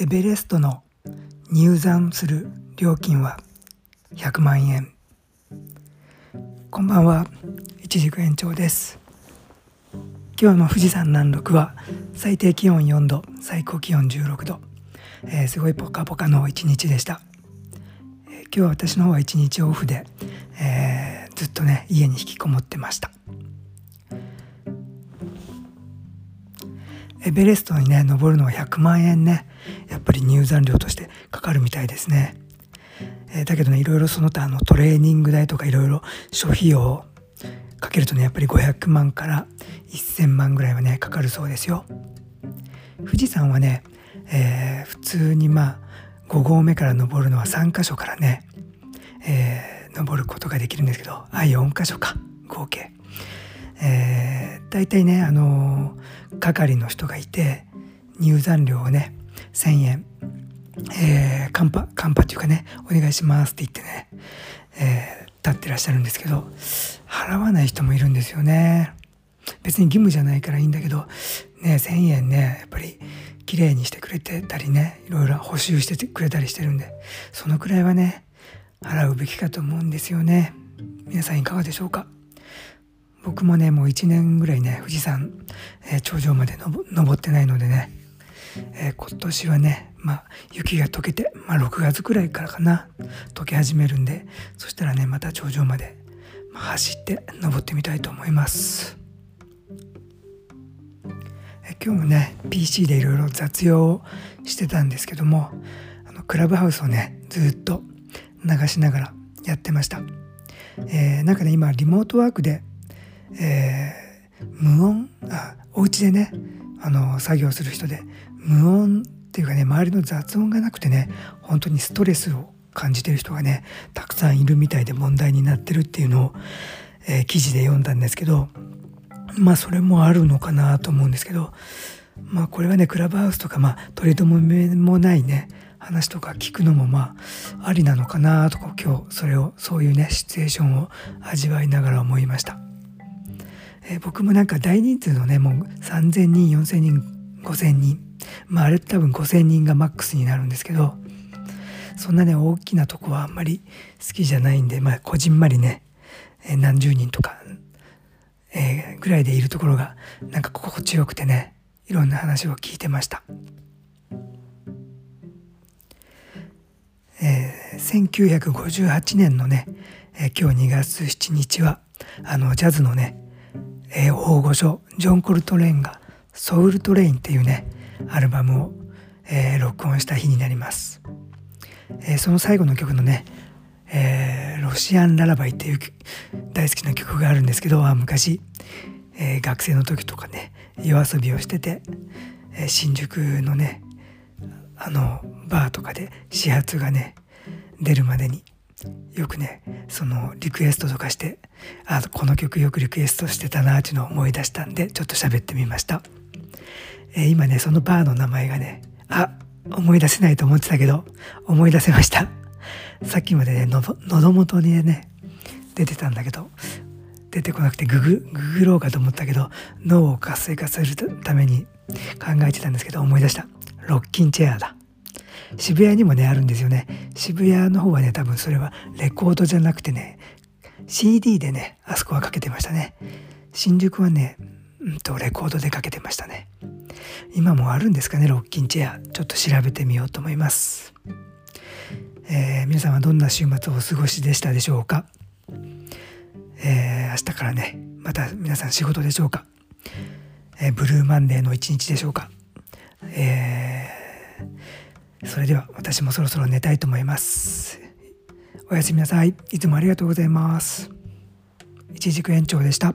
エベレストの入山する料金は100万円。こんばんは。一軸延長です。今日の富士山南麓は最低気温4度最高気温16度、えー、すごいポカポカの一日でした、えー、今日は私の方は一日オフで、えー、ずっとね家に引きこもってました。エベレストにね登るのは100万円ねやっぱり入山料としてかかるみたいですね、えー、だけどねいろいろその他のトレーニング代とかいろいろ諸費用かけるとねやっぱり500万から1000万ぐらいはねかかるそうですよ。富士山はね、えー、普通にまあ5合目から登るのは3箇所からね、えー、登ることができるんですけどあ4箇所か合計。えー、大体ねあの係の人がいて入山料をね1,000円、えー、カンパカンパっていうかねお願いしますって言ってね、えー、立ってらっしゃるんですけど払わない人もいるんですよね。別に義務じゃないからいいんだけどね1,000円ねやっぱり綺麗にしてくれてたりねいろいろ補修してくれたりしてるんでそのくらいはね払うべきかと思うんですよね。皆さんいかがでしょうか？僕もねもう1年ぐらいね富士山、えー、頂上まで登ってないのでね、えー、今年はねまあ雪が溶けて、まあ、6月くらいからかな溶け始めるんでそしたらねまた頂上まで、走って登ってみたいと思います。え今日もね PC でいろいろ雑用をしてたんですけどもあのクラブハウスをねずっと流しながらやってました。えー、なんかね今リモートワークでえー、無音あお家でねあの作業する人で無音っていうかね周りの雑音がなくてね本当にストレスを感じてる人がねたくさんいるみたいで問題になってるっていうのを、えー、記事で読んだんですけどまあそれもあるのかなと思うんですけどまあこれはねクラブハウスとかまあ取り留めもないね話とか聞くのもまあありなのかなとか今日それをそういうねシチュエーションを味わいながら思いました。えー、僕もなんか大人数のねもう3,000人4,000人5,000人まああれ多分5,000人がマックスになるんですけどそんなね大きなとこはあんまり好きじゃないんでまあこじんまりね、えー、何十人とか、えー、ぐらいでいるところがなんか心地よくてねいろんな話を聞いてました。えー、1958年のね、えー、今日2月7日はあのジャズのねえー、大御所ジョン・コルトレーンが「ソウルトレイン」っていうねアルバムを、えー、録音した日になります、えー、その最後の曲のね「え、ロシアン・ララバイ」っていう大好きな曲があるんですけど昔、え、学生の時とかね夜遊びをしてて、え、新宿のねあのバーとかで始発がね出るまでによくねそのリクエストとかしてあこの曲よくリクエストしてたなっていうのを思い出したんでちょっと喋ってみました、えー、今ねそのバーの名前がねあ思い出せないと思ってたけど思い出せました。さっきまでね喉元にね出てたんだけど出てこなくてググググろうかと思ったけど脳を活性化するために考えてたんですけど思い出した。ロッキンチェアだ。渋谷にもねあるんですよね。渋谷の方はね多分それはレコードじゃなくてね CD でねあそこはかけてましたね。新宿はねうんとレコードでかけてましたね。今もあるんですかねロッキンチェア。ちょっと調べてみようと思います、えー、皆さんはどんな週末をお過ごしでしたでしょうか、えー、明日からねまた皆さん仕事でしょうか、えー、ブルーマンデーの一日でしょうか、えーそれでは私もそろそろ寝たいと思います。おやすみなさい。いつもありがとうございます。一軸延長でした。